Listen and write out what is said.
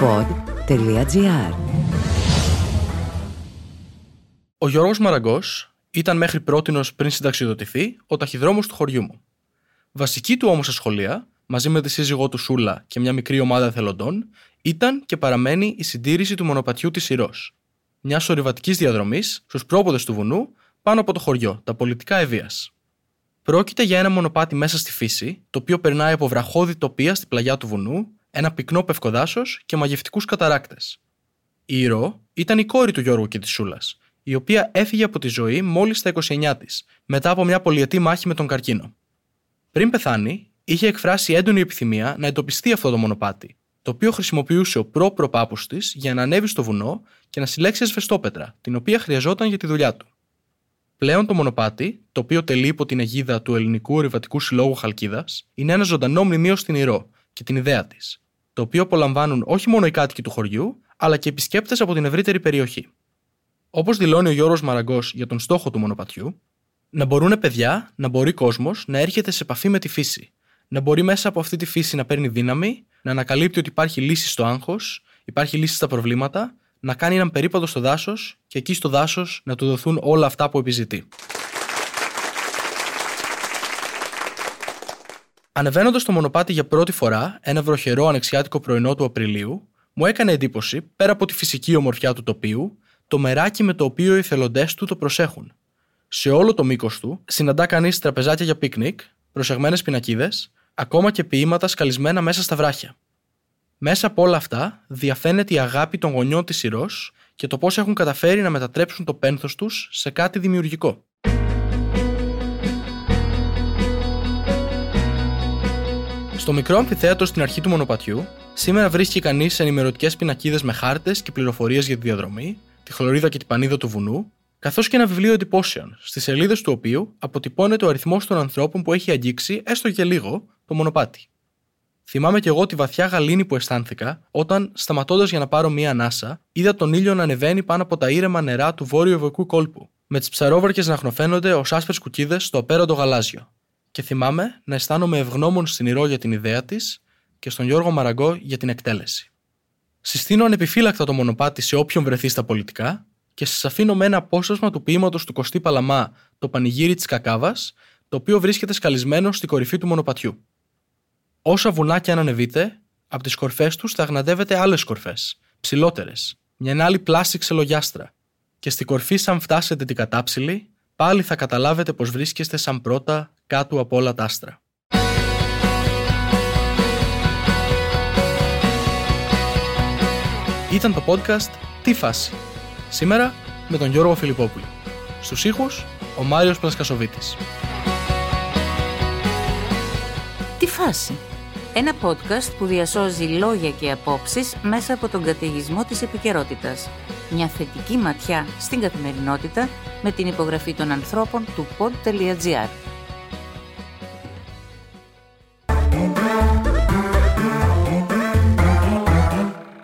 pod.gr Ο Γιώργος Μαραγκός ήταν μέχρι πρότινος πριν συνταξιδοτηθεί ο ταχυδρόμος του χωριού μου. Βασική του όμως ασχολία, μαζί με τη σύζυγό του Σούλα και μια μικρή ομάδα εθελοντών, ήταν και παραμένει η συντήρηση του μονοπατιού της Ηρός. Μια ορειβατική διαδρομής στους πρόποδες του βουνού πάνω από το χωριό, τα πολιτικά ευεία. Πρόκειται για ένα μονοπάτι μέσα στη φύση, το οποίο περνάει από βραχώδη τοπία στη πλαγιά του βουνού, ένα πυκνό πευκοδάσο και μαγευτικούς καταράκτες. Η Ηρώ ήταν η κόρη του Γιώργου και της Σούλας, η οποία έφυγε από τη ζωή μόλις στα 29 της, μετά από μια πολυετή μάχη με τον καρκίνο. Πριν πεθάνει, είχε εκφράσει έντονη επιθυμία να εντοπιστεί αυτό το μονοπάτι, το οποίο χρησιμοποιούσε ο προ-προπάπους της για να ανέβει στο βουνό και να συλλέξει ασβεστόπετρα, την οποία χρειαζόταν για τη δουλειά του. Πλέον το μονοπάτι, το οποίο τελεί υπό την αιγίδα του Ελληνικού Ορειβατικού Συλλόγου Χαλκίδας, είναι ένα ζωντανό μνημείο στην Ηρώ και την ιδέα της, το οποίο απολαμβάνουν όχι μόνο οι κάτοικοι του χωριού, αλλά και επισκέπτες από την ευρύτερη περιοχή. Όπως δηλώνει ο Γιώργος Μαραγκός για τον στόχο του μονοπατιού, να μπορούν παιδιά, να μπορεί κόσμος να έρχεται σε επαφή με τη φύση, να μπορεί μέσα από αυτή τη φύση να παίρνει δύναμη, να ανακαλύπτει ότι υπάρχει λύση στο άγχος, υπάρχει λύση στα προβλήματα να κάνει έναν περίπατο στο δάσος και εκεί στο δάσος να του δοθούν όλα αυτά που επιζητεί. Ανεβαίνοντας το μονοπάτι για πρώτη φορά, ένα βροχερό ανεξιάτικο πρωινό του Απριλίου, μου έκανε εντύπωση, πέρα από τη φυσική ομορφιά του τοπίου, το μεράκι με το οποίο οι εθελοντέ του το προσέχουν. Σε όλο το μήκος του, συναντά κανείς τραπεζάκια για πίκνικ, προσεγμένες πινακίδες, ακόμα και ποίηματα σκαλισμένα μέσα στα βράχια. Μέσα από όλα αυτά διαφαίνεται η αγάπη των γονιών της Συρός και το πώς έχουν καταφέρει να μετατρέψουν το πένθος τους σε κάτι δημιουργικό. Στο μικρό αμφιθέατο στην αρχή του μονοπατιού, σήμερα βρίσκει κανείς ενημερωτικές πινακίδες με χάρτες και πληροφορίες για τη διαδρομή, τη χλωρίδα και την πανίδα του βουνού, καθώς και ένα βιβλίο εντυπώσεων, στις σελίδες του οποίου αποτυπώνεται ο αριθμός των ανθρώπων που έχει αγγίξει έστω και λίγο το μονοπάτι. Θυμάμαι κι εγώ τη βαθιά γαλήνη που αισθάνθηκα όταν, σταματώντας για να πάρω μία ανάσα, είδα τον ήλιο να ανεβαίνει πάνω από τα ήρεμα νερά του βόρειο ευωικού κόλπου, με τις ψαρόβαρκες να χνοφαίνονται ως άσπρες κουκίδες στο απέραντο γαλάζιο. Και θυμάμαι να αισθάνομαι ευγνώμων στην Ηρώ για την ιδέα της και στον Γιώργο Μαραγκό για την εκτέλεση. Συστήνω ανεπιφύλακτα το μονοπάτι σε όποιον βρεθεί στα πολιτικά και σας αφήνω με ένα απόσπασμα του ποίηματος του Κωστή Παλαμά, το πανηγύρι της Κακάβας, το οποίο βρίσκεται σκαλισμένο στη κορυφή του μονοπατιού. Όσα βουνάκια αν ανεβείτε, από τις κορφές τους θα γναδεύετε άλλες κορφές, ψηλότερες, μια άλλη πλάση ξελογιάστρα. Και στη κορφή, σαν φτάσετε την κατάψυλη, πάλι θα καταλάβετε πως βρίσκεστε σαν πρώτα κάτω από όλα τα άστρα. Ήταν το podcast «Τι φάση» Σήμερα με τον Γιώργο Φιλιππόπουλο. Στους ήχους, ο Μάριος Πλασκασοβίτης. «Τι φάση» Ένα podcast που διασώζει λόγια και απόψεις μέσα από τον καταιγισμό της επικαιρότητας. Μια θετική ματιά στην καθημερινότητα με την υπογραφή των ανθρώπων του pod.gr.